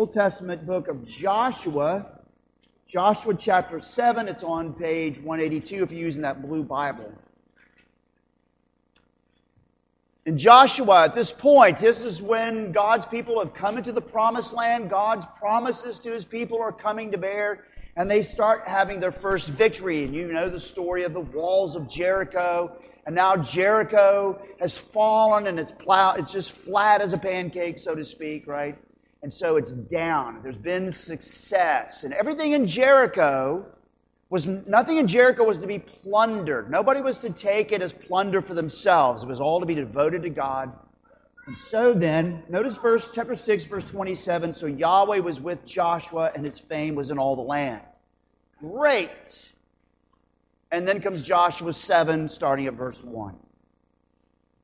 Old Testament book of Joshua, Joshua chapter 7. It's on page 182 if you're using that blue Bible. In Joshua, at this point, this is when God's people have come into the promised land. God's promises to his people are coming to bear, and they start having their first victory. And you know the story of the walls of Jericho. And now Jericho has fallen and it's plowed, it's just flat as a pancake, so to speak, right? And so it's down. There's been success. And everything in Jericho was nothing in Jericho was to be plundered. Nobody was to take it as plunder for themselves. It was all to be devoted to God. And so then, notice verse chapter 6, verse 27. So Yahweh was with Joshua, and his fame was in all the land. Great. And then comes Joshua 7, starting at verse 1.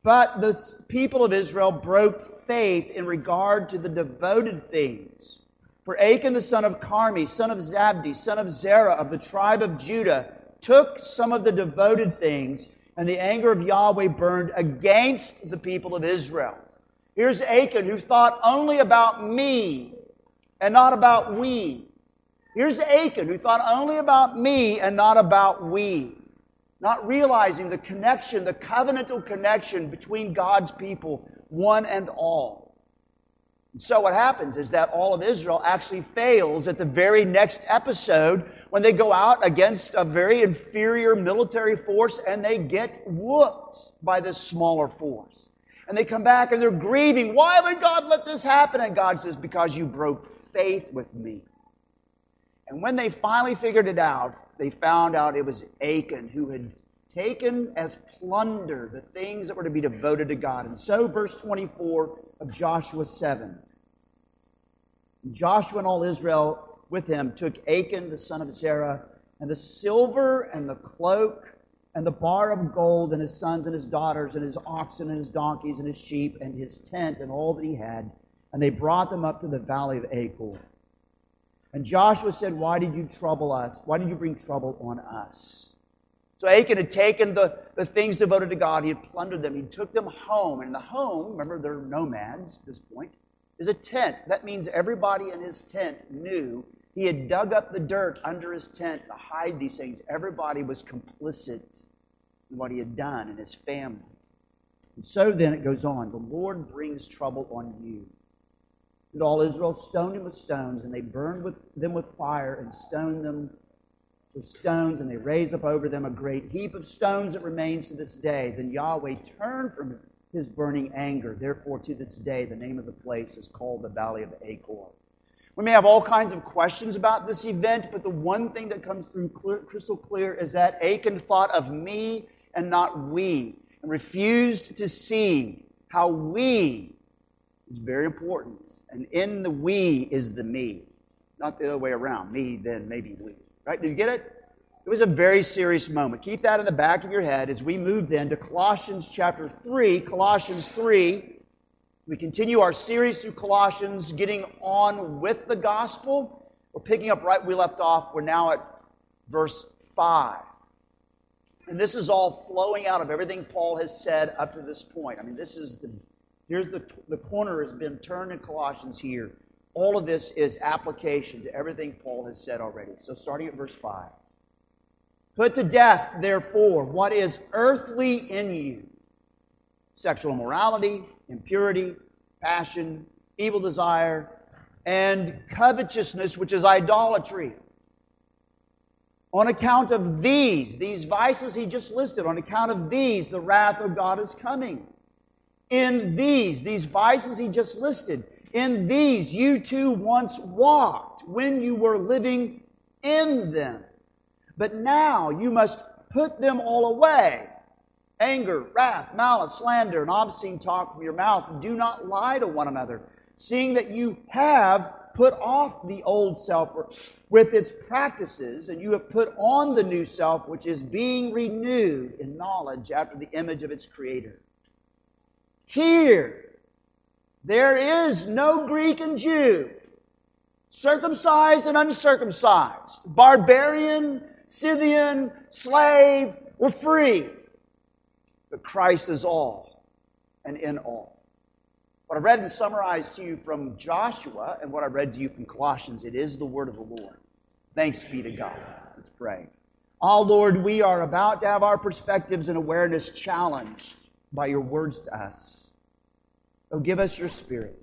But the people of Israel broke faith in regard to the devoted things for Achan the son of Carmi, son of Zabdi, son of Zerah of the tribe of Judah, took some of the devoted things, and the anger of Yahweh burned against the people of Israel. Here's Achan who thought only about me and not about we. Here's Achan who thought only about me and not about we. Not realizing the connection, the covenantal connection between God's people, one and all. So what happens is that all of Israel actually fails at the very next episode when they go out against a very inferior military force and they get whooped by this smaller force. And they come back and they're grieving. Why would God let this happen? And God says, Because you broke faith with me. And when they finally figured it out, they found out it was Achan who had taken as plunder the things that were to be devoted to God. And so, verse 24 of Joshua 7 Joshua and all Israel with him took Achan, the son of Zerah, and the silver and the cloak and the bar of gold and his sons and his daughters and his oxen and his donkeys and his sheep and his tent and all that he had. And they brought them up to the valley of Achor. And Joshua said, Why did you trouble us? Why did you bring trouble on us? So Achan had taken the, the things devoted to God, he had plundered them, he took them home. And the home, remember, they're nomads at this point, is a tent. That means everybody in his tent knew he had dug up the dirt under his tent to hide these things. Everybody was complicit in what he had done and his family. And so then it goes on the Lord brings trouble on you. And all Israel stoned him with stones, and they burned with them with fire and stoned them with stones, and they raise up over them a great heap of stones that remains to this day. Then Yahweh turned from his burning anger. Therefore, to this day, the name of the place is called the Valley of Achor. We may have all kinds of questions about this event, but the one thing that comes through clear, crystal clear is that Achan thought of me and not we, and refused to see how we is very important. And in the we is the me, not the other way around. Me, then maybe we. Right? Did you get it? It was a very serious moment. Keep that in the back of your head as we move then to Colossians chapter 3. Colossians 3. We continue our series through Colossians, getting on with the gospel. We're picking up right where we left off. We're now at verse 5. And this is all flowing out of everything Paul has said up to this point. I mean, this is the, here's the, the corner has been turned in Colossians here. All of this is application to everything Paul has said already. So starting at verse 5. Put to death, therefore, what is earthly in you sexual immorality, impurity, passion, evil desire, and covetousness, which is idolatry. On account of these, these vices he just listed, on account of these, the wrath of God is coming. In these, these vices he just listed, in these you too once walked when you were living in them. But now you must put them all away anger, wrath, malice, slander, and obscene talk from your mouth. Do not lie to one another, seeing that you have put off the old self with its practices, and you have put on the new self, which is being renewed in knowledge after the image of its creator. Here, there is no Greek and Jew, circumcised and uncircumcised, barbarian Scythian, slave, we're free. But Christ is all and in all. What I read and summarized to you from Joshua and what I read to you from Colossians, it is the word of the Lord. Thanks be to God. Let's pray. Oh, Lord, we are about to have our perspectives and awareness challenged by your words to us. Oh, give us your spirit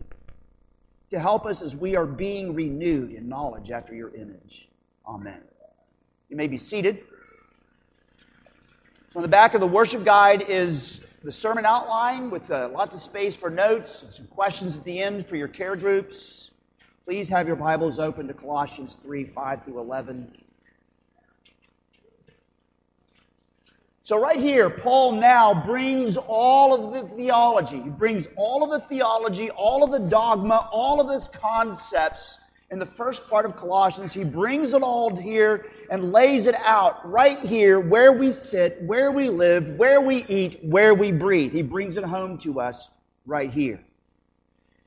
to help us as we are being renewed in knowledge after your image. Amen. You may be seated. So, on the back of the worship guide is the sermon outline with uh, lots of space for notes and some questions at the end for your care groups. Please have your Bibles open to Colossians 3 5 through 11. So, right here, Paul now brings all of the theology. He brings all of the theology, all of the dogma, all of his concepts in the first part of Colossians. He brings it all here and lays it out right here where we sit, where we live, where we eat, where we breathe. He brings it home to us right here.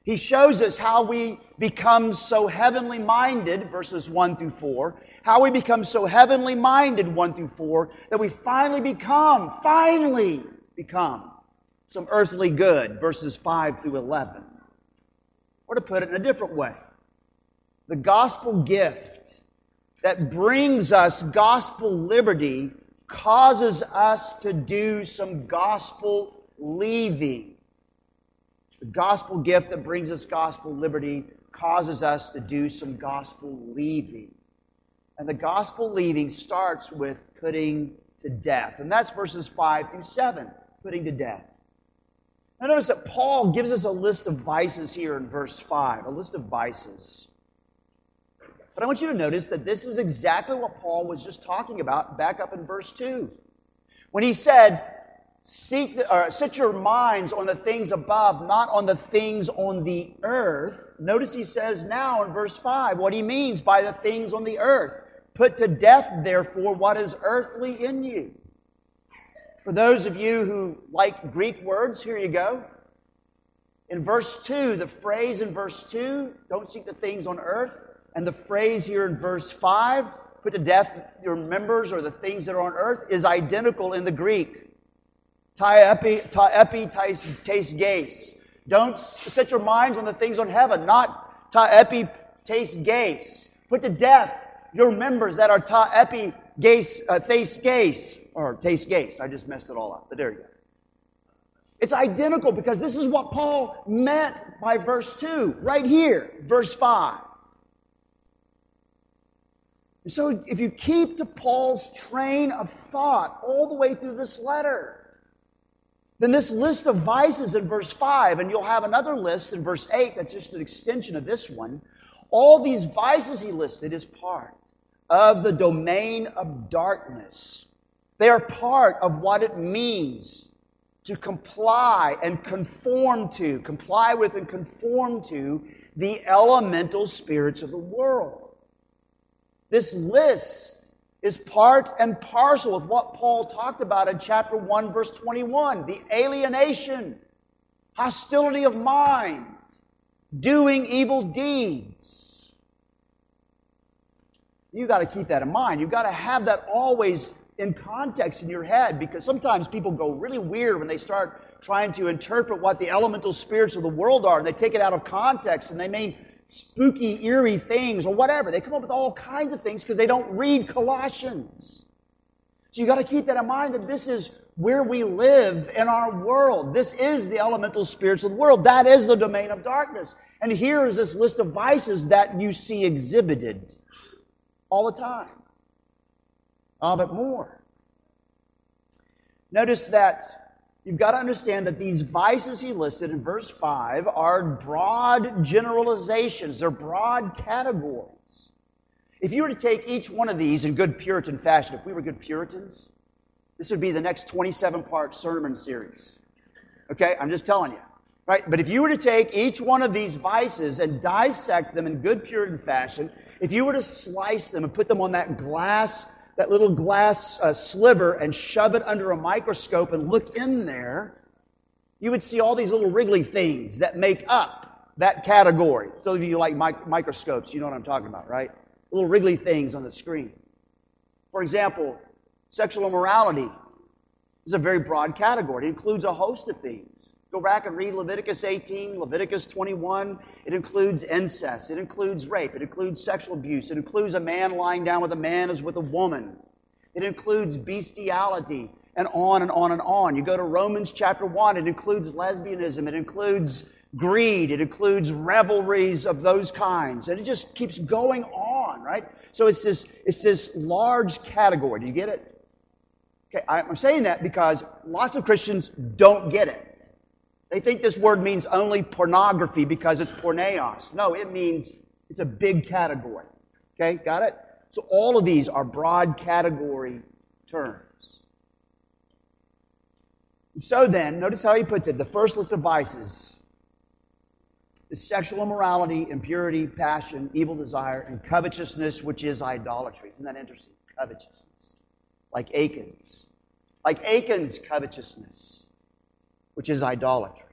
He shows us how we become so heavenly minded, verses 1 through 4, how we become so heavenly minded, 1 through 4, that we finally become, finally become some earthly good, verses 5 through 11. Or to put it in a different way, the gospel gift that brings us gospel liberty causes us to do some gospel leaving. The gospel gift that brings us gospel liberty causes us to do some gospel leaving. And the gospel leaving starts with putting to death. And that's verses 5 through 7, putting to death. Now notice that Paul gives us a list of vices here in verse 5, a list of vices. But I want you to notice that this is exactly what Paul was just talking about back up in verse 2. When he said, Seek or set your minds on the things above, not on the things on the earth. Notice he says now in verse 5 what he means by the things on the earth. Put to death, therefore, what is earthly in you. For those of you who like Greek words, here you go. In verse 2, the phrase in verse 2, don't seek the things on earth, and the phrase here in verse 5, put to death your members or the things that are on earth, is identical in the Greek. Ta epi, ta epi tais, tais gaze. Don't set your minds on the things on heaven, not ta epi tais gaze. Put to death your members that are ta epi uh, tais gaze, or tais gaze. I just messed it all up, but there you go. It's identical because this is what Paul meant by verse 2, right here, verse 5. So if you keep to Paul's train of thought all the way through this letter, then this list of vices in verse 5, and you'll have another list in verse 8 that's just an extension of this one. All these vices he listed is part of the domain of darkness. They are part of what it means to comply and conform to, comply with and conform to the elemental spirits of the world. This list is part and parcel with what Paul talked about in chapter 1, verse 21 the alienation, hostility of mind, doing evil deeds. You've got to keep that in mind. You've got to have that always in context in your head because sometimes people go really weird when they start trying to interpret what the elemental spirits of the world are and they take it out of context and they mean spooky, eerie things or whatever. They come up with all kinds of things because they don't read Colossians. So you got to keep that in mind that this is where we live in our world. This is the elemental spirits of the world. That is the domain of darkness. And here is this list of vices that you see exhibited all the time. Ah, but more. Notice that You've got to understand that these vices he listed in verse 5 are broad generalizations, they're broad categories. If you were to take each one of these in good Puritan fashion, if we were good Puritans, this would be the next 27 part sermon series. Okay? I'm just telling you. Right? But if you were to take each one of these vices and dissect them in good Puritan fashion, if you were to slice them and put them on that glass that little glass uh, sliver and shove it under a microscope and look in there, you would see all these little wriggly things that make up that category. Some of you like mic- microscopes, you know what I'm talking about, right? Little wriggly things on the screen. For example, sexual immorality is a very broad category. It includes a host of things Go back and read Leviticus 18, Leviticus 21. It includes incest, it includes rape, it includes sexual abuse, it includes a man lying down with a man as with a woman, it includes bestiality, and on and on and on. You go to Romans chapter 1, it includes lesbianism, it includes greed, it includes revelries of those kinds, and it just keeps going on, right? So it's this, it's this large category. Do you get it? Okay, I'm saying that because lots of Christians don't get it. They think this word means only pornography because it's porneos. No, it means it's a big category. Okay, got it? So all of these are broad category terms. So then, notice how he puts it the first list of vices is sexual immorality, impurity, passion, evil desire, and covetousness, which is idolatry. Isn't that interesting? Covetousness. Like Achan's. Like Achan's covetousness, which is idolatry.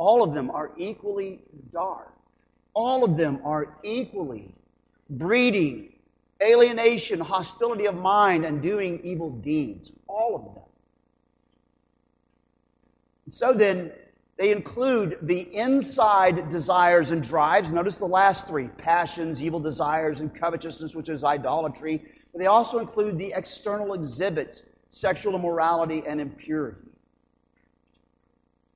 All of them are equally dark. All of them are equally breeding alienation, hostility of mind, and doing evil deeds. All of them. So then, they include the inside desires and drives. Notice the last three passions, evil desires, and covetousness, which is idolatry. But they also include the external exhibits sexual immorality and impurity.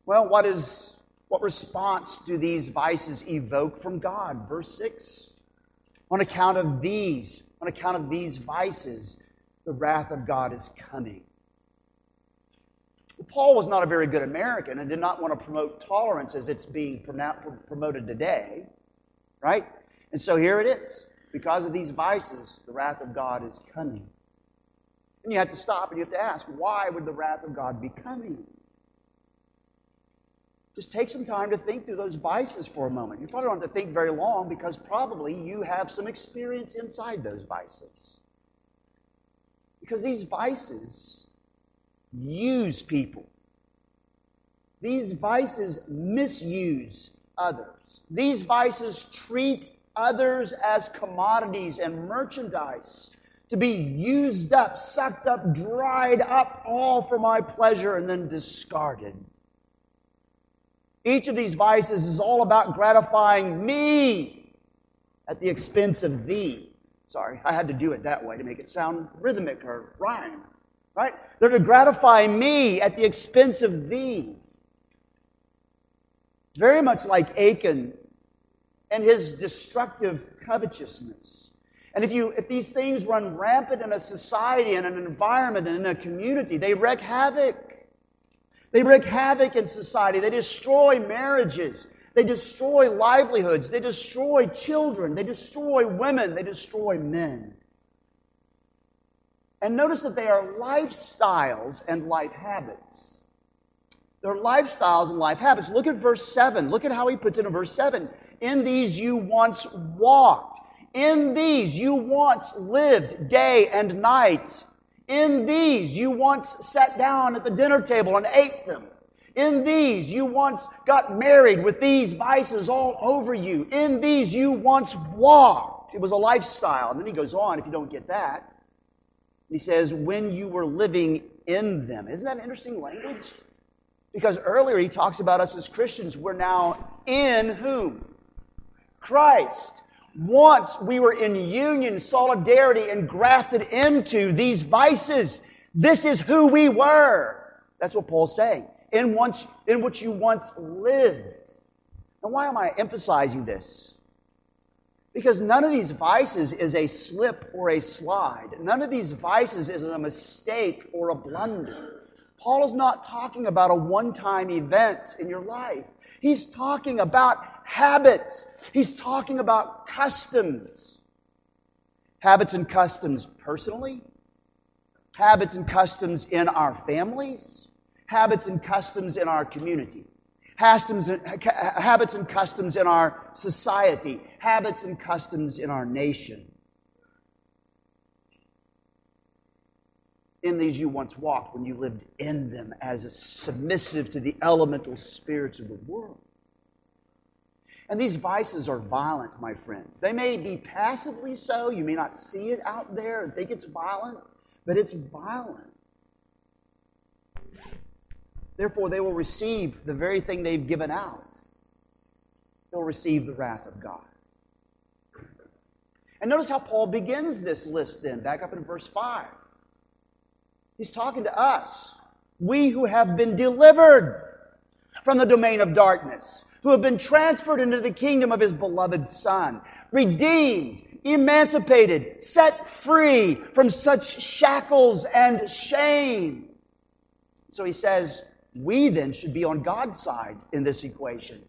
Well, what is what response do these vices evoke from God? Verse 6. On account of these, on account of these vices, the wrath of God is coming. Paul was not a very good American and did not want to promote tolerance as it's being promoted today, right? And so here it is. Because of these vices, the wrath of God is coming. And you have to stop and you have to ask, why would the wrath of God be coming? Just take some time to think through those vices for a moment. You probably don't have to think very long because probably you have some experience inside those vices. Because these vices use people. These vices misuse others. These vices treat others as commodities and merchandise to be used up, sucked up, dried up, all for my pleasure, and then discarded. Each of these vices is all about gratifying me at the expense of thee. Sorry, I had to do it that way to make it sound rhythmic or rhyme. Right? They're to gratify me at the expense of thee. Very much like Achan and his destructive covetousness. And if you if these things run rampant in a society and an environment and in a community, they wreak havoc. They wreak havoc in society. They destroy marriages. They destroy livelihoods. They destroy children. They destroy women. They destroy men. And notice that they are lifestyles and life habits. They're lifestyles and life habits. Look at verse 7. Look at how he puts it in verse 7. In these you once walked. In these you once lived day and night. In these you once sat down at the dinner table and ate them. In these you once got married with these vices all over you. In these you once walked. It was a lifestyle. And then he goes on, if you don't get that. He says, when you were living in them. Isn't that interesting language? Because earlier he talks about us as Christians. We're now in whom? Christ. Once we were in union, solidarity, and grafted into these vices. This is who we were. That's what Paul's saying. In, once, in which you once lived. And why am I emphasizing this? Because none of these vices is a slip or a slide. None of these vices is a mistake or a blunder. Paul is not talking about a one time event in your life. He's talking about habits. He's talking about customs. Habits and customs personally, habits and customs in our families, habits and customs in our community habits and customs in our society, habits and customs in our nation. In these you once walked when you lived in them as submissive to the elemental spirits of the world. And these vices are violent, my friends. They may be passively so. You may not see it out there and think it's violent, but it's violent. Therefore, they will receive the very thing they've given out. They'll receive the wrath of God. And notice how Paul begins this list then, back up in verse 5. He's talking to us, we who have been delivered from the domain of darkness, who have been transferred into the kingdom of his beloved Son, redeemed, emancipated, set free from such shackles and shame. So he says, we then should be on God's side in this equation.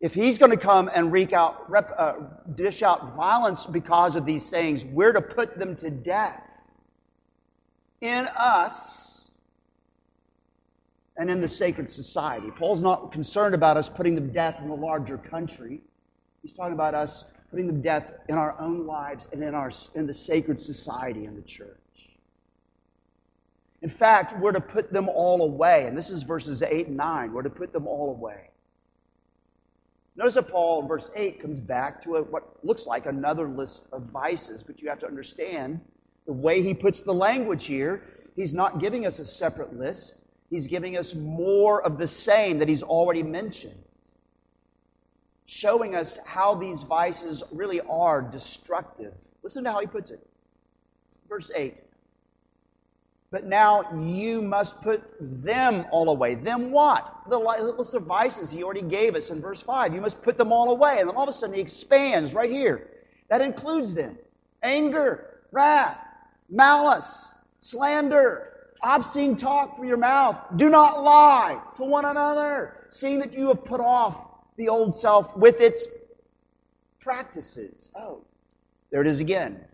If he's going to come and wreak out, rep, uh, dish out violence because of these things, we're to put them to death in us and in the sacred society. Paul's not concerned about us putting them to death in the larger country. He's talking about us putting them to death in our own lives and in, our, in the sacred society in the church. In fact, we're to put them all away. And this is verses 8 and 9. We're to put them all away. Notice that Paul in verse 8 comes back to a, what looks like another list of vices, but you have to understand the way he puts the language here. He's not giving us a separate list, he's giving us more of the same that he's already mentioned, showing us how these vices really are destructive. Listen to how he puts it. Verse 8 but now you must put them all away. Them what? The list of vices he already gave us in verse 5. You must put them all away. And then all of a sudden he expands right here. That includes them anger, wrath, malice, slander, obscene talk from your mouth. Do not lie to one another, seeing that you have put off the old self with its practices. Oh, there it is again.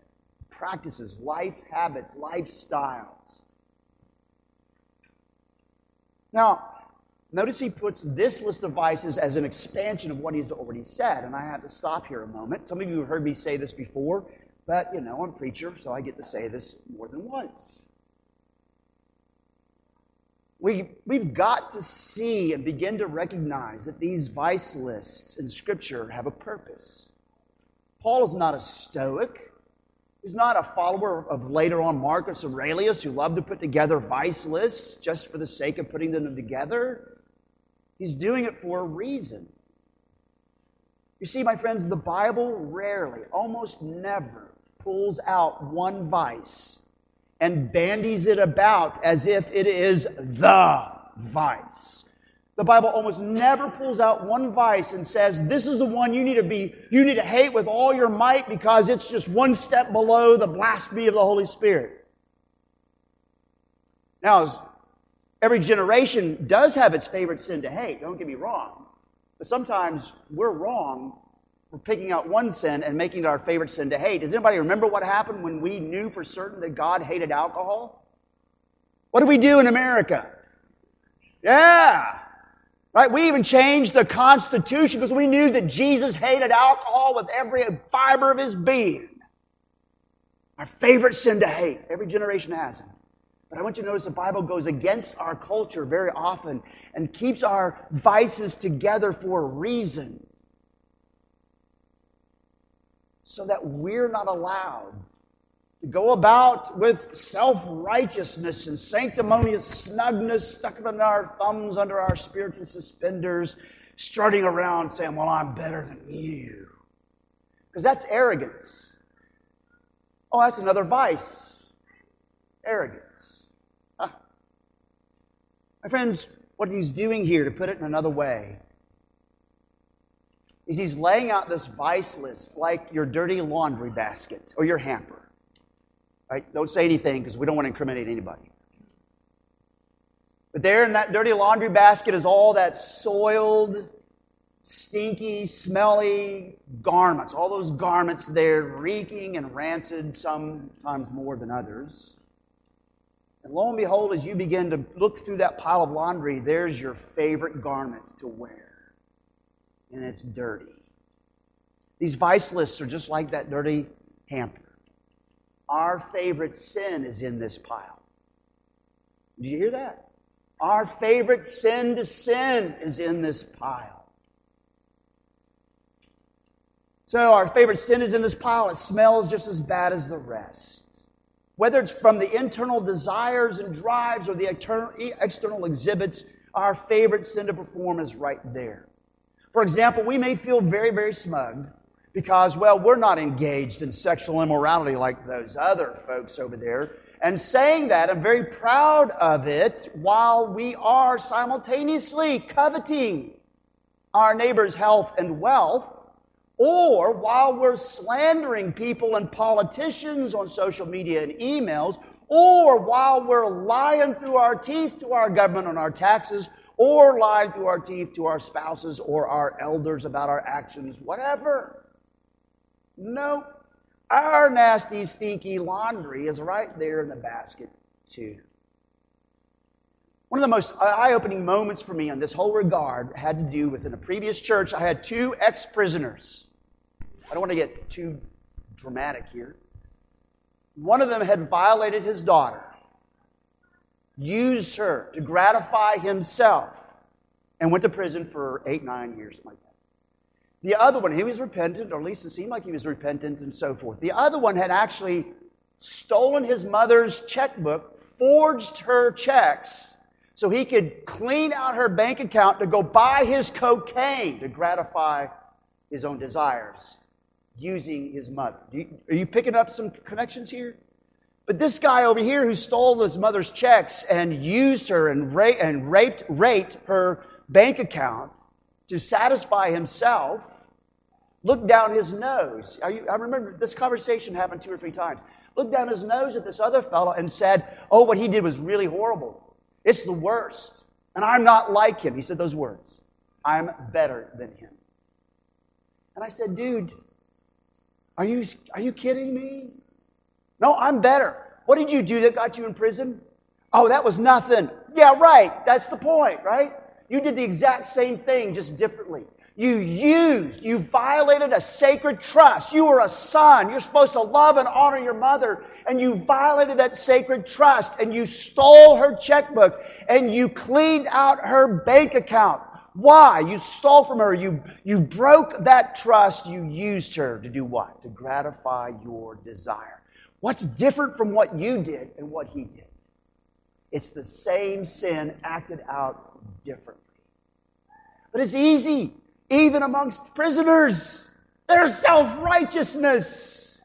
Practices, life habits, lifestyles. Now, notice he puts this list of vices as an expansion of what he's already said. And I have to stop here a moment. Some of you have heard me say this before, but you know, I'm a preacher, so I get to say this more than once. We, we've got to see and begin to recognize that these vice lists in Scripture have a purpose. Paul is not a Stoic. He's not a follower of later on Marcus Aurelius who loved to put together vice lists just for the sake of putting them together. He's doing it for a reason. You see, my friends, the Bible rarely, almost never, pulls out one vice and bandies it about as if it is the vice. The Bible almost never pulls out one vice and says, this is the one you need to be, you need to hate with all your might because it's just one step below the blasphemy of the Holy Spirit. Now, every generation does have its favorite sin to hate, don't get me wrong. But sometimes we're wrong for picking out one sin and making it our favorite sin to hate. Does anybody remember what happened when we knew for certain that God hated alcohol? What did we do in America? Yeah. Right? We even changed the Constitution because we knew that Jesus hated alcohol with every fiber of his being. Our favorite sin to hate. Every generation has it. But I want you to notice the Bible goes against our culture very often and keeps our vices together for a reason. So that we're not allowed to go about with self righteousness and sanctimonious snugness stuck in our thumbs under our spiritual suspenders, strutting around saying, Well, I'm better than you. Because that's arrogance. Oh, that's another vice arrogance. Huh. My friends, what he's doing here, to put it in another way, is he's laying out this vice list like your dirty laundry basket or your hamper. Right? Don't say anything because we don't want to incriminate anybody. But there in that dirty laundry basket is all that soiled, stinky, smelly garments. All those garments there, reeking and rancid, sometimes more than others. And lo and behold, as you begin to look through that pile of laundry, there's your favorite garment to wear. And it's dirty. These vice lists are just like that dirty hamper. Our favorite sin is in this pile. Did you hear that? Our favorite sin to sin is in this pile. So, our favorite sin is in this pile. It smells just as bad as the rest. whether it's from the internal desires and drives or the external exhibits, our favorite sin to perform is right there. For example, we may feel very, very smug because, well, we're not engaged in sexual immorality like those other folks over there. And saying that, I'm very proud of it while we are simultaneously coveting our neighbor's health and wealth, or while we're slandering people and politicians on social media and emails, or while we're lying through our teeth to our government on our taxes, or lying through our teeth to our spouses or our elders about our actions, whatever. No, our nasty, stinky laundry is right there in the basket, too. One of the most uh, eye opening moments for me on this whole regard had to do with in a previous church, I had two ex prisoners. I don't want to get too dramatic here. One of them had violated his daughter, used her to gratify himself, and went to prison for eight, nine years, like that. The other one, he was repentant, or at least it seemed like he was repentant and so forth. The other one had actually stolen his mother's checkbook, forged her checks, so he could clean out her bank account to go buy his cocaine to gratify his own desires using his mother. Are you picking up some connections here? But this guy over here who stole his mother's checks and used her and, ra- and raped, raped her bank account to satisfy himself looked down his nose. You, I remember this conversation happened two or three times. Looked down his nose at this other fellow and said, Oh, what he did was really horrible. It's the worst. And I'm not like him. He said those words. I'm better than him. And I said, dude, are you, are you kidding me? No, I'm better. What did you do that got you in prison? Oh, that was nothing. Yeah, right. That's the point, right? You did the exact same thing, just differently. You used, you violated a sacred trust. You were a son. You're supposed to love and honor your mother. And you violated that sacred trust and you stole her checkbook and you cleaned out her bank account. Why? You stole from her. You, you broke that trust. You used her to do what? To gratify your desire. What's different from what you did and what he did? It's the same sin acted out differently. But it's easy even amongst prisoners. Their self righteousness.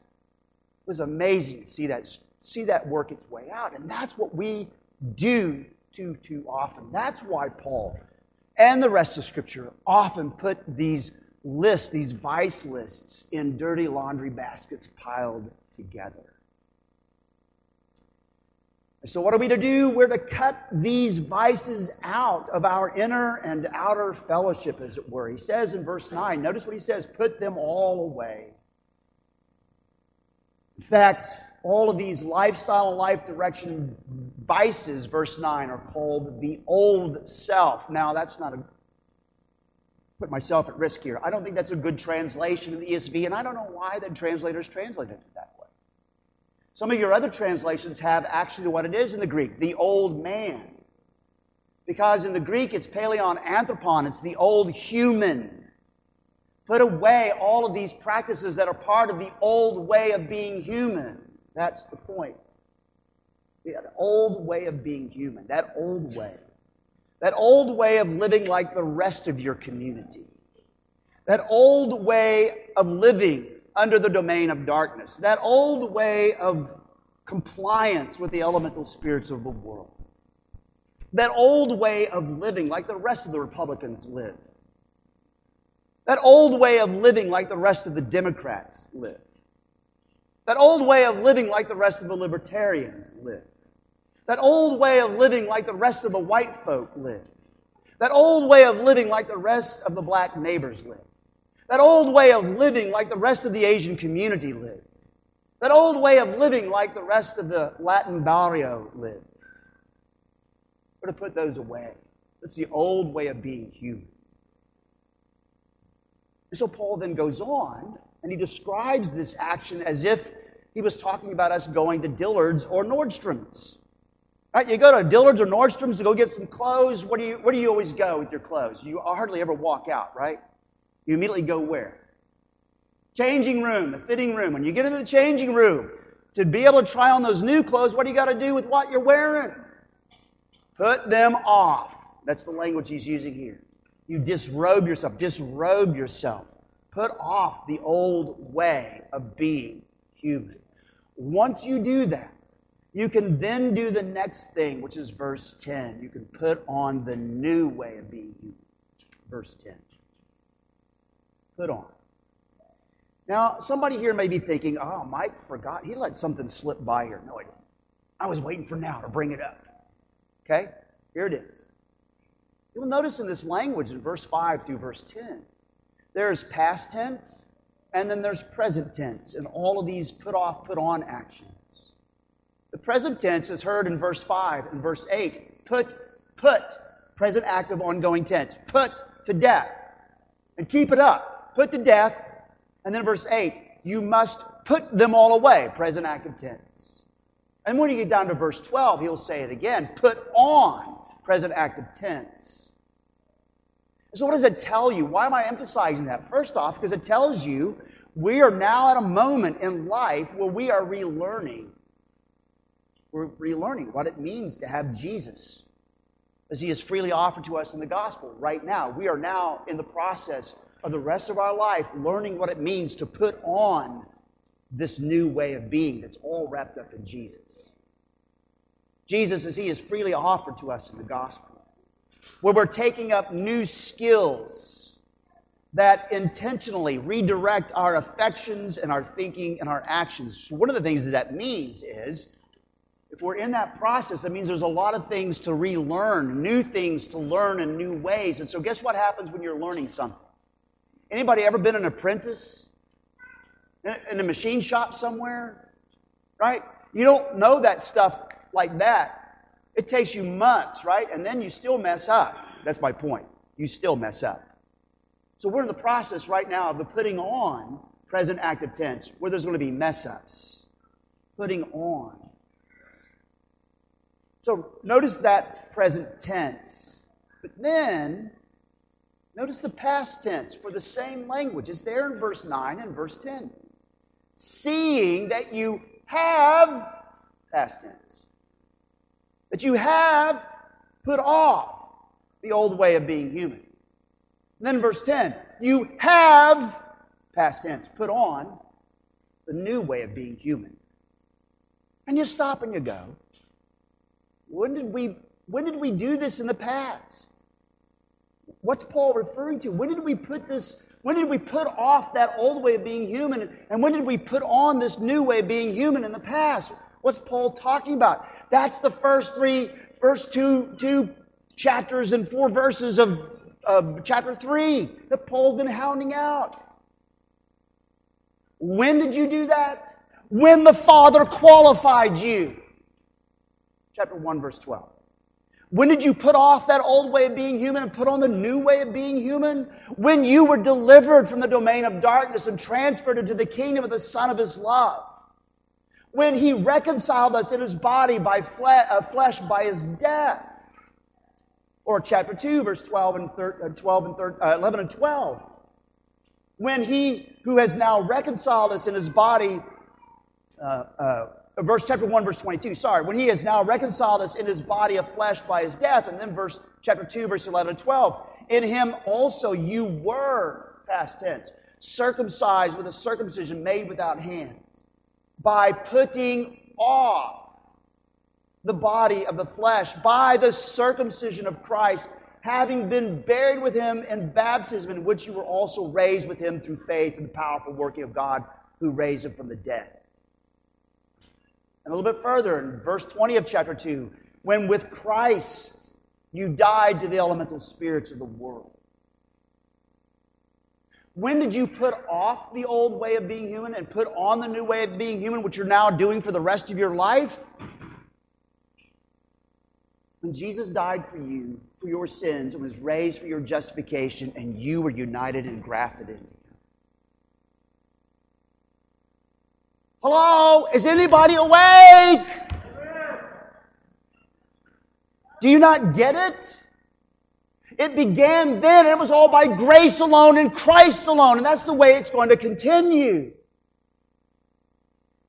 It was amazing to see that, see that work its way out. And that's what we do too, too often. That's why Paul and the rest of Scripture often put these lists, these vice lists, in dirty laundry baskets piled together. So, what are we to do? We're to cut these vices out of our inner and outer fellowship, as it were. He says in verse 9, notice what he says put them all away. In fact, all of these lifestyle and life direction vices, verse 9, are called the old self. Now, that's not a put myself at risk here. I don't think that's a good translation of the ESV, and I don't know why the translators translated it that way. Some of your other translations have actually what it is in the Greek, the old man. Because in the Greek it's paleon anthropon, it's the old human. Put away all of these practices that are part of the old way of being human. That's the point. The old way of being human, that old way. That old way of living like the rest of your community. That old way of living under the domain of darkness, that old way of compliance with the elemental spirits of the world, that old way of living like the rest of the Republicans live, that old way of living like the rest of the Democrats live, that old way of living like the rest of the libertarians live, that old way of living like the rest of the white folk live, that old way of living like the rest of the black neighbors live. That old way of living like the rest of the Asian community lived. That old way of living like the rest of the Latin barrio lived. We're to put those away. That's the old way of being human. And so Paul then goes on and he describes this action as if he was talking about us going to Dillard's or Nordstrom's. Right? You go to Dillard's or Nordstrom's to go get some clothes. Where do you, where do you always go with your clothes? You hardly ever walk out, right? You immediately go where? Changing room, the fitting room. When you get into the changing room, to be able to try on those new clothes, what do you got to do with what you're wearing? Put them off. That's the language he's using here. You disrobe yourself, disrobe yourself. Put off the old way of being human. Once you do that, you can then do the next thing, which is verse 10. You can put on the new way of being human. Verse 10. Put on. Now, somebody here may be thinking, oh, Mike forgot. He let something slip by here. No, I didn't. I was waiting for now to bring it up. Okay? Here it is. You'll notice in this language in verse 5 through verse 10, there's past tense and then there's present tense in all of these put off, put on actions. The present tense is heard in verse 5 and verse 8. Put, put, present active ongoing tense. Put to death. And keep it up. Put to death. And then verse 8, you must put them all away. Present active tense. And when you get down to verse 12, he'll say it again. Put on. Present active tense. So, what does it tell you? Why am I emphasizing that? First off, because it tells you we are now at a moment in life where we are relearning we're relearning what it means to have Jesus as he is freely offered to us in the gospel right now. We are now in the process of the rest of our life learning what it means to put on this new way of being that's all wrapped up in Jesus. Jesus, as he is freely offered to us in the gospel, where we're taking up new skills that intentionally redirect our affections and our thinking and our actions. One of the things that, that means is if we're in that process, that means there's a lot of things to relearn, new things to learn in new ways. And so, guess what happens when you're learning something? Anybody ever been an apprentice in a machine shop somewhere? Right? You don't know that stuff like that. It takes you months, right? And then you still mess up. That's my point. You still mess up. So we're in the process right now of the putting on present active tense, where there's going to be mess ups. Putting on. So notice that present tense. But then, notice the past tense for the same language. It's there in verse 9 and verse 10. Seeing that you have, past tense, that you have put off the old way of being human. And then verse 10, you have, past tense, put on the new way of being human. And you stop and you go, when did we when did we do this in the past? What's Paul referring to? When did we put this when did we put off that old way of being human and when did we put on this new way of being human in the past? What's Paul talking about? That's the first three first two two chapters and four verses of, of chapter 3 that Paul's been hounding out. When did you do that? When the Father qualified you chapter 1, verse 12. When did you put off that old way of being human and put on the new way of being human? When you were delivered from the domain of darkness and transferred into the kingdom of the Son of His love. When He reconciled us in His body by uh, flesh by His death. Or chapter 2, verse 12 and, thir- uh, 12 and thir- uh, 11 and 12. When He who has now reconciled us in His body uh, uh verse chapter 1 verse 22 sorry. When he has now reconciled us in his body of flesh by his death. And then verse chapter 2 verse 11 and 12 in him also you were past tense circumcised with a circumcision made without hands by putting off the body of the flesh by the circumcision of Christ having been buried with him in baptism in which you were also raised with him through faith in the powerful working of God who raised him from the dead and a little bit further in verse 20 of chapter 2, when with Christ you died to the elemental spirits of the world. When did you put off the old way of being human and put on the new way of being human, which you're now doing for the rest of your life? When Jesus died for you, for your sins, and was raised for your justification, and you were united and grafted into Hello? Is anybody awake? Do you not get it? It began then, it was all by grace alone and Christ alone, and that's the way it's going to continue.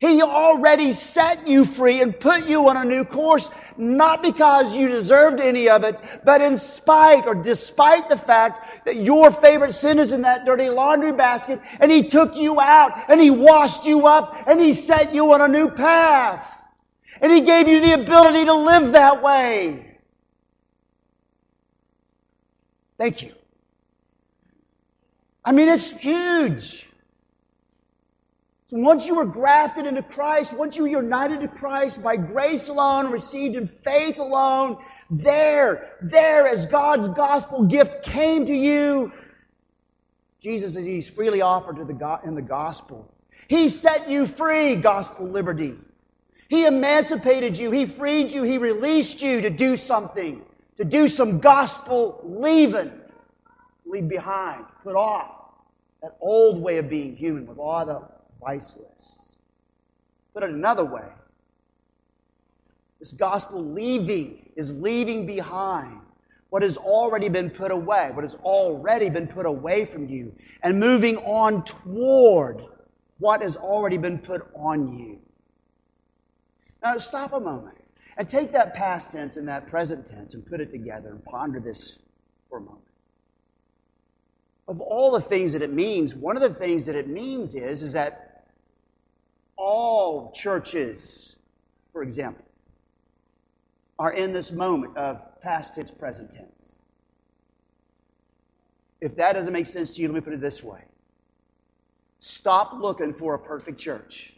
He already set you free and put you on a new course, not because you deserved any of it, but in spite or despite the fact that your favorite sin is in that dirty laundry basket and He took you out and He washed you up and He set you on a new path. And He gave you the ability to live that way. Thank you. I mean, it's huge. Once you were grafted into Christ, once you were united to Christ by grace alone, received in faith alone, there, there as God's gospel gift came to you, Jesus as He's freely offered to the in the gospel. He set you free, gospel liberty. He emancipated you. He freed you. He released you to do something, to do some gospel leaving, leave behind, put off that old way of being human with all the priceless. Put it another way this gospel leaving is leaving behind what has already been put away, what has already been put away from you, and moving on toward what has already been put on you. Now, stop a moment and take that past tense and that present tense and put it together and ponder this for a moment of all the things that it means, one of the things that it means is, is that all churches, for example, are in this moment of past tense, present tense. If that doesn't make sense to you, let me put it this way stop looking for a perfect church.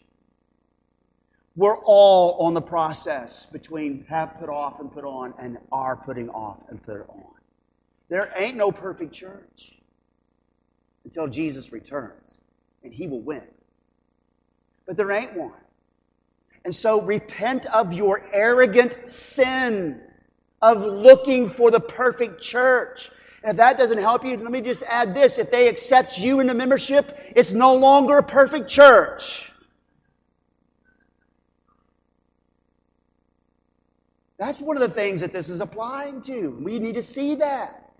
We're all on the process between have put off and put on and are putting off and put on. There ain't no perfect church until Jesus returns, and he will win. But there ain't one. And so repent of your arrogant sin of looking for the perfect church. And if that doesn't help you, let me just add this. If they accept you into membership, it's no longer a perfect church. That's one of the things that this is applying to. We need to see that.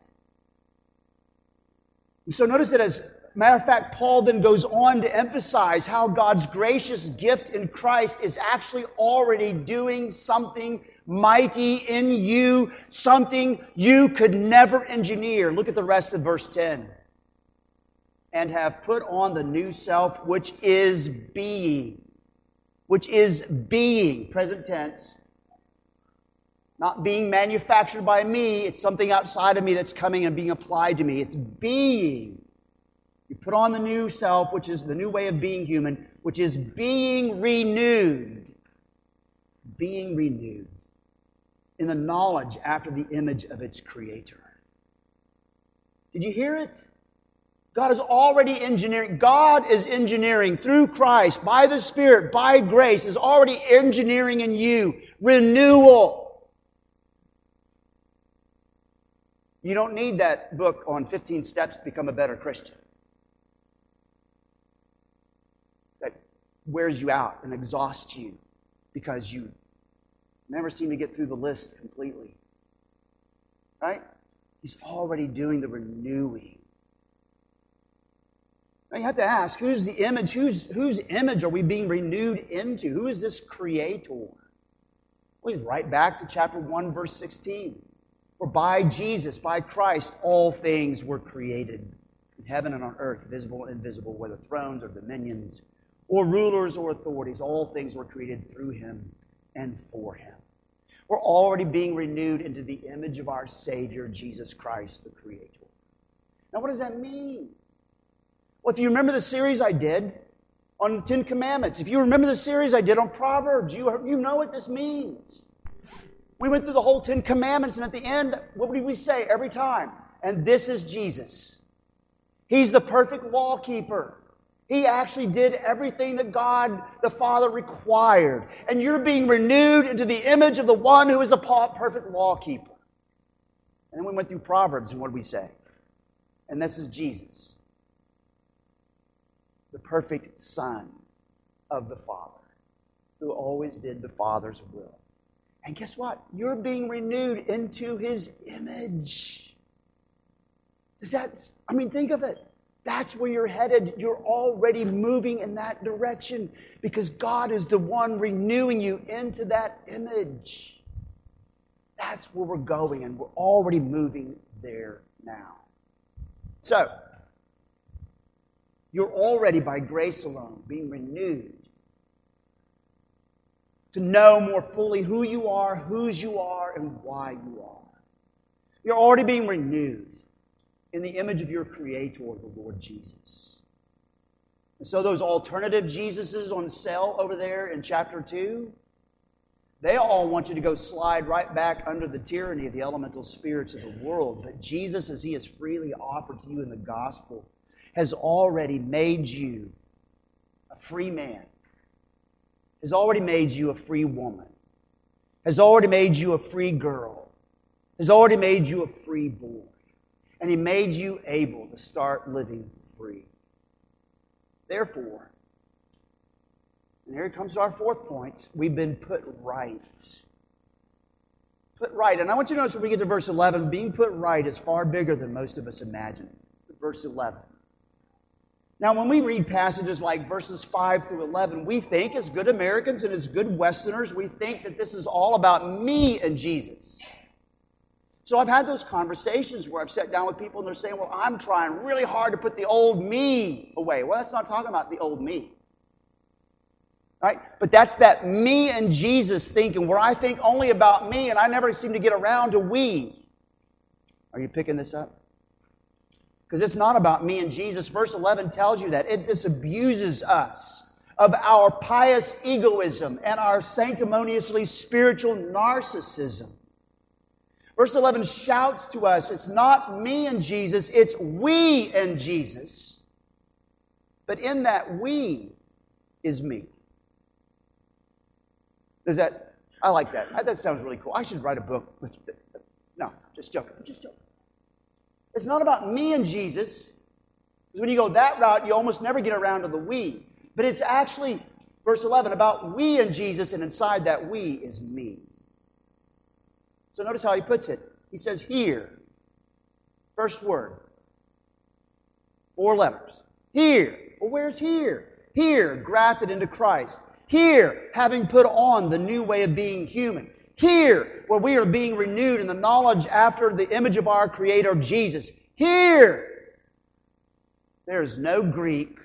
So notice that as matter of fact, Paul then goes on to emphasize how God's gracious gift in Christ is actually already doing something mighty in you, something you could never engineer. Look at the rest of verse 10. And have put on the new self, which is being, which is being, present tense, not being manufactured by me. It's something outside of me that's coming and being applied to me. It's being. You put on the new self, which is the new way of being human, which is being renewed. Being renewed in the knowledge after the image of its creator. Did you hear it? God is already engineering. God is engineering through Christ, by the Spirit, by grace, is already engineering in you renewal. You don't need that book on 15 steps to become a better Christian. That wears you out and exhausts you because you never seem to get through the list completely. Right? He's already doing the renewing. Now you have to ask, who's the image? Whose, whose image are we being renewed into? Who is this creator? Well, he's right back to chapter 1, verse 16. For by Jesus, by Christ, all things were created in heaven and on earth, visible and invisible, whether thrones or dominions or rulers or authorities. All things were created through him and for him. We're already being renewed into the image of our Savior, Jesus Christ, the Creator. Now, what does that mean? Well, if you remember the series I did on the Ten Commandments, if you remember the series I did on Proverbs, you, you know what this means. We went through the whole Ten Commandments, and at the end, what did we say every time? And this is Jesus. He's the perfect law keeper. He actually did everything that God the Father required. And you're being renewed into the image of the one who is the perfect law keeper. And then we went through Proverbs, and what did we say? And this is Jesus, the perfect Son of the Father, who always did the Father's will. And guess what? You're being renewed into his image. Is that, I mean, think of it. That's where you're headed. You're already moving in that direction because God is the one renewing you into that image. That's where we're going, and we're already moving there now. So, you're already, by grace alone, being renewed to know more fully who you are, whose you are, and why you are. You're already being renewed in the image of your Creator, the Lord Jesus. And so, those alternative Jesuses on sale over there in chapter 2, they all want you to go slide right back under the tyranny of the elemental spirits of the world. But Jesus, as He has freely offered to you in the gospel, has already made you a free man, has already made you a free woman, has already made you a free girl, has already made you a free boy and He made you able to start living free. Therefore, and here comes our fourth point we've been put right. Put right. And I want you to notice when we get to verse 11, being put right is far bigger than most of us imagine. Verse 11. Now, when we read passages like verses 5 through 11, we think, as good Americans and as good Westerners, we think that this is all about me and Jesus. So I've had those conversations where I've sat down with people and they're saying, Well, I'm trying really hard to put the old me away. Well, that's not talking about the old me. Right? But that's that me and Jesus thinking where I think only about me and I never seem to get around to we. Are you picking this up? Because it's not about me and Jesus. Verse 11 tells you that. It disabuses us of our pious egoism and our sanctimoniously spiritual narcissism. Verse 11 shouts to us it's not me and Jesus, it's we and Jesus. But in that we is me. Does that, I like that. That sounds really cool. I should write a book. No, just joking. Just joking. It's not about me and Jesus. Because when you go that route, you almost never get around to the we. But it's actually, verse 11, about we and Jesus, and inside that we is me. So notice how he puts it. He says, Here. First word. Four letters. Here. Well, where's here? Here, grafted into Christ. Here, having put on the new way of being human. Here, where we are being renewed in the knowledge after the image of our Creator, Jesus. Here, there is no Greek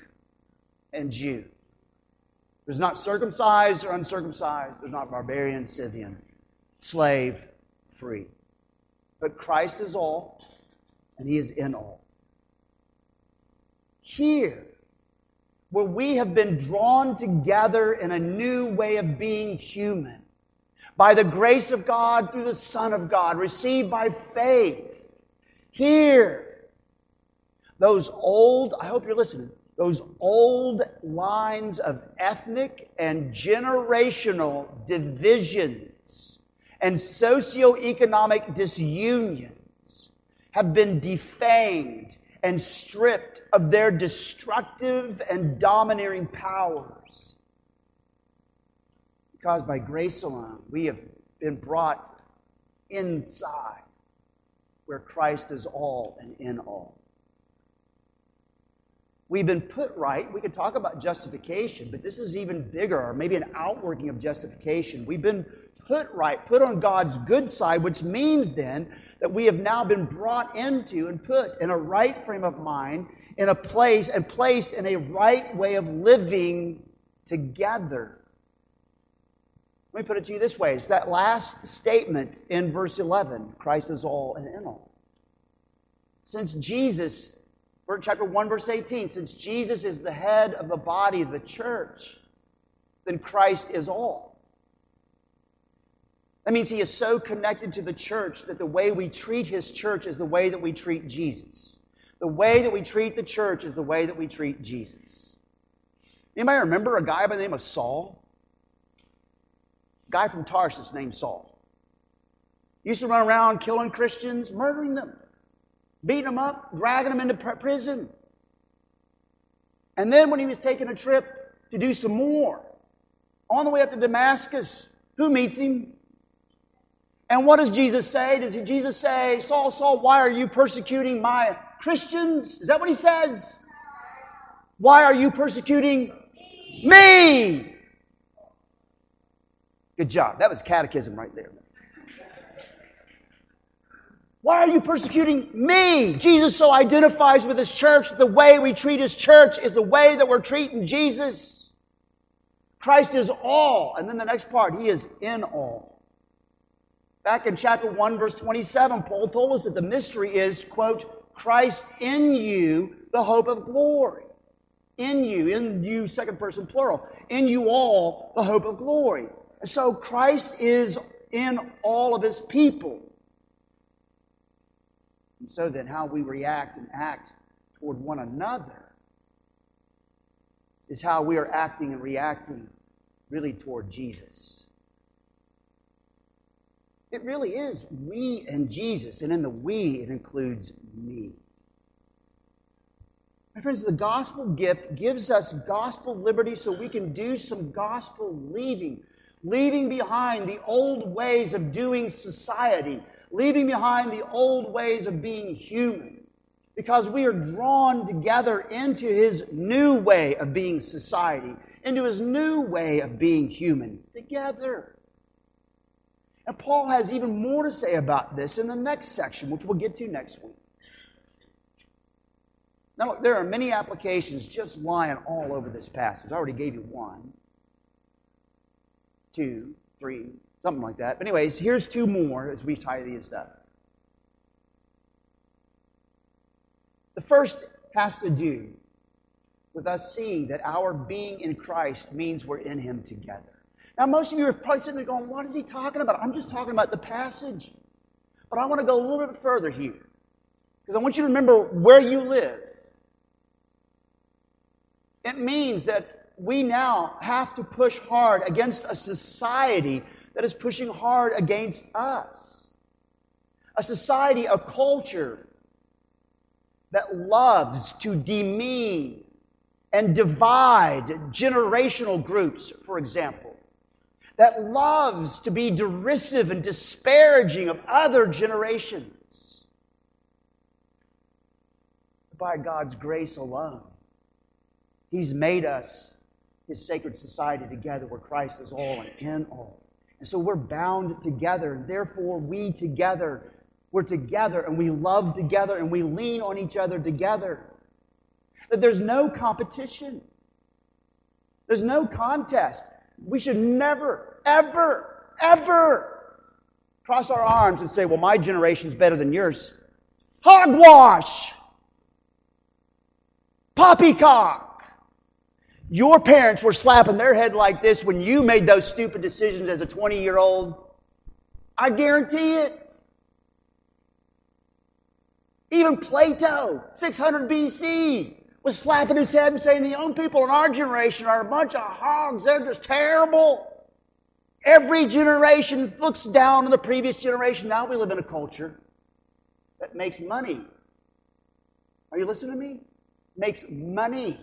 and Jew. There's not circumcised or uncircumcised. There's not barbarian, Scythian, slave, free. But Christ is all, and He is in all. Here, where we have been drawn together in a new way of being human, by the grace of God through the Son of God, received by faith. Here, those old, I hope you're listening, those old lines of ethnic and generational divisions and socioeconomic disunions have been defamed and stripped of their destructive and domineering powers. Because by grace alone, we have been brought inside where Christ is all and in all. We've been put right. We could talk about justification, but this is even bigger, or maybe an outworking of justification. We've been put right, put on God's good side, which means then that we have now been brought into and put in a right frame of mind, in a place, and placed in a right way of living together. Let me put it to you this way it's that last statement in verse 11 Christ is all and in all. Since Jesus, chapter 1, verse 18, since Jesus is the head of the body, the church, then Christ is all. That means he is so connected to the church that the way we treat his church is the way that we treat Jesus. The way that we treat the church is the way that we treat Jesus. Anybody remember a guy by the name of Saul? A guy from Tarsus named Saul. Used to run around killing Christians, murdering them, beating them up, dragging them into prison. And then when he was taking a trip to do some more, on the way up to Damascus, who meets him? And what does Jesus say? Does Jesus say, Saul, Saul, why are you persecuting my Christians? Is that what he says? Why are you persecuting me? Good job. That was catechism right there. Why are you persecuting me? Jesus so identifies with his church. The way we treat his church is the way that we're treating Jesus. Christ is all. And then the next part, he is in all. Back in chapter 1, verse 27, Paul told us that the mystery is, quote, Christ in you, the hope of glory. In you, in you, second person plural. In you all, the hope of glory. And so Christ is in all of his people. And so then, how we react and act toward one another is how we are acting and reacting really toward Jesus. It really is we and Jesus, and in the we, it includes me. My friends, the gospel gift gives us gospel liberty so we can do some gospel leaving, leaving behind the old ways of doing society, leaving behind the old ways of being human. Because we are drawn together into his new way of being society, into his new way of being human together. And Paul has even more to say about this in the next section, which we'll get to next week. Now, there are many applications just lying all over this passage. I already gave you one, two, three, Something like that. But, anyways, here's two more as we tie these up. The first has to do with us seeing that our being in Christ means we're in Him together. Now, most of you are probably sitting there going, What is he talking about? I'm just talking about the passage. But I want to go a little bit further here. Because I want you to remember where you live. It means that we now have to push hard against a society that is pushing hard against us. A society, a culture that loves to demean and divide generational groups, for example, that loves to be derisive and disparaging of other generations. By God's grace alone, He's made us His sacred society together where Christ is all and in all. And so we're bound together. and Therefore, we together, we're together and we love together and we lean on each other together. That there's no competition, there's no contest. We should never, ever, ever cross our arms and say, well, my generation's better than yours. Hogwash! Poppycock! Your parents were slapping their head like this when you made those stupid decisions as a 20 year old. I guarantee it. Even Plato, 600 BC, was slapping his head and saying the young people in our generation are a bunch of hogs. They're just terrible. Every generation looks down on the previous generation. Now we live in a culture that makes money. Are you listening to me? Makes money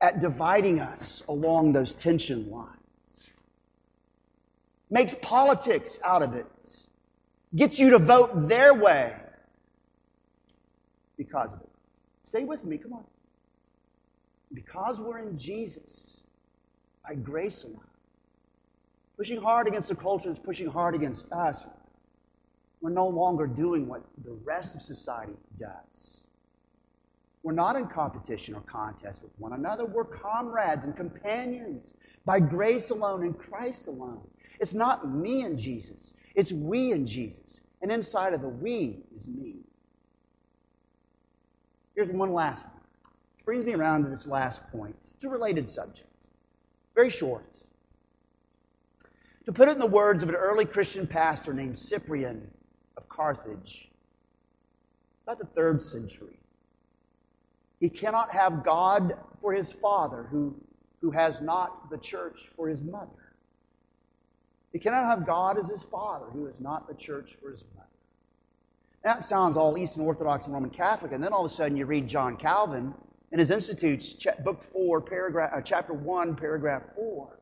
at dividing us along those tension lines. Makes politics out of it. Gets you to vote their way because of it. Stay with me, come on. Because we're in Jesus, by grace alone, pushing hard against the culture that's pushing hard against us, we're no longer doing what the rest of society does. We're not in competition or contest with one another. We're comrades and companions by grace alone and Christ alone. It's not me and Jesus, it's we and Jesus. And inside of the we is me. Here's one last one. Which brings me around to this last point. It's a related subject. Very short. To put it in the words of an early Christian pastor named Cyprian of Carthage, about the third century, he cannot have God for his father who, who has not the church for his mother. He cannot have God as his father who has not the church for his mother. That sounds all Eastern Orthodox and Roman Catholic, and then all of a sudden you read John Calvin in his Institutes, book 4, paragraph, uh, chapter 1, paragraph 4.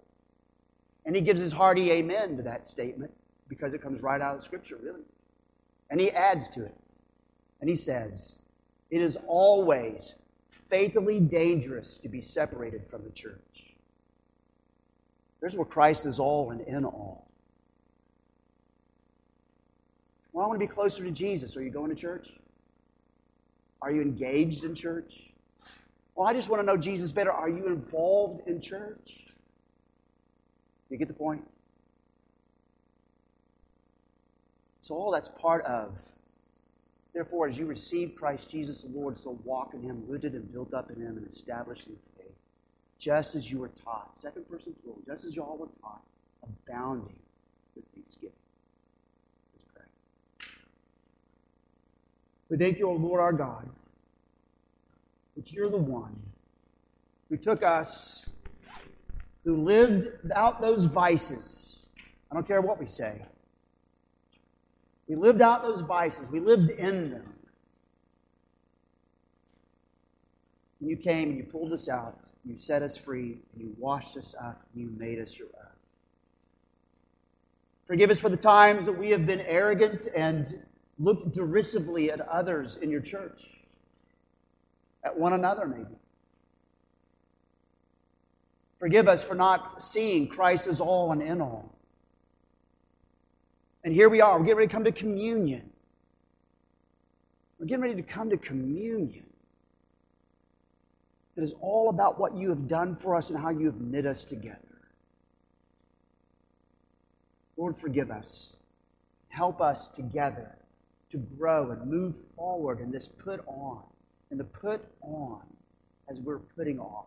And he gives his hearty amen to that statement because it comes right out of the Scripture, really. And he adds to it. And he says, It is always fatally dangerous to be separated from the church. There's where Christ is all and in all. Well, I want to be closer to Jesus. Are you going to church? Are you engaged in church? Well, I just want to know Jesus better. Are you involved in church? You get the point? So, all that's part of. Therefore, as you receive Christ Jesus the Lord, so walk in Him, rooted and built up in Him, and established in faith, just as you were taught. Second person plural, just as you all were taught, abounding with thanksgiving. Let's pray. We thank you, O Lord our God, that you're the one who took us, who lived out those vices. I don't care what we say. We lived out those vices. We lived in them. And you came and you pulled us out. You set us free. And you washed us up. You made us your own. Forgive us for the times that we have been arrogant and looked derisively at others in your church, at one another, maybe. Forgive us for not seeing Christ as all and in all. And here we are. We're getting ready to come to communion. We're getting ready to come to communion. That is all about what you have done for us and how you have knit us together. Lord, forgive us. Help us together to grow and move forward in this put on, and the put on as we're putting off.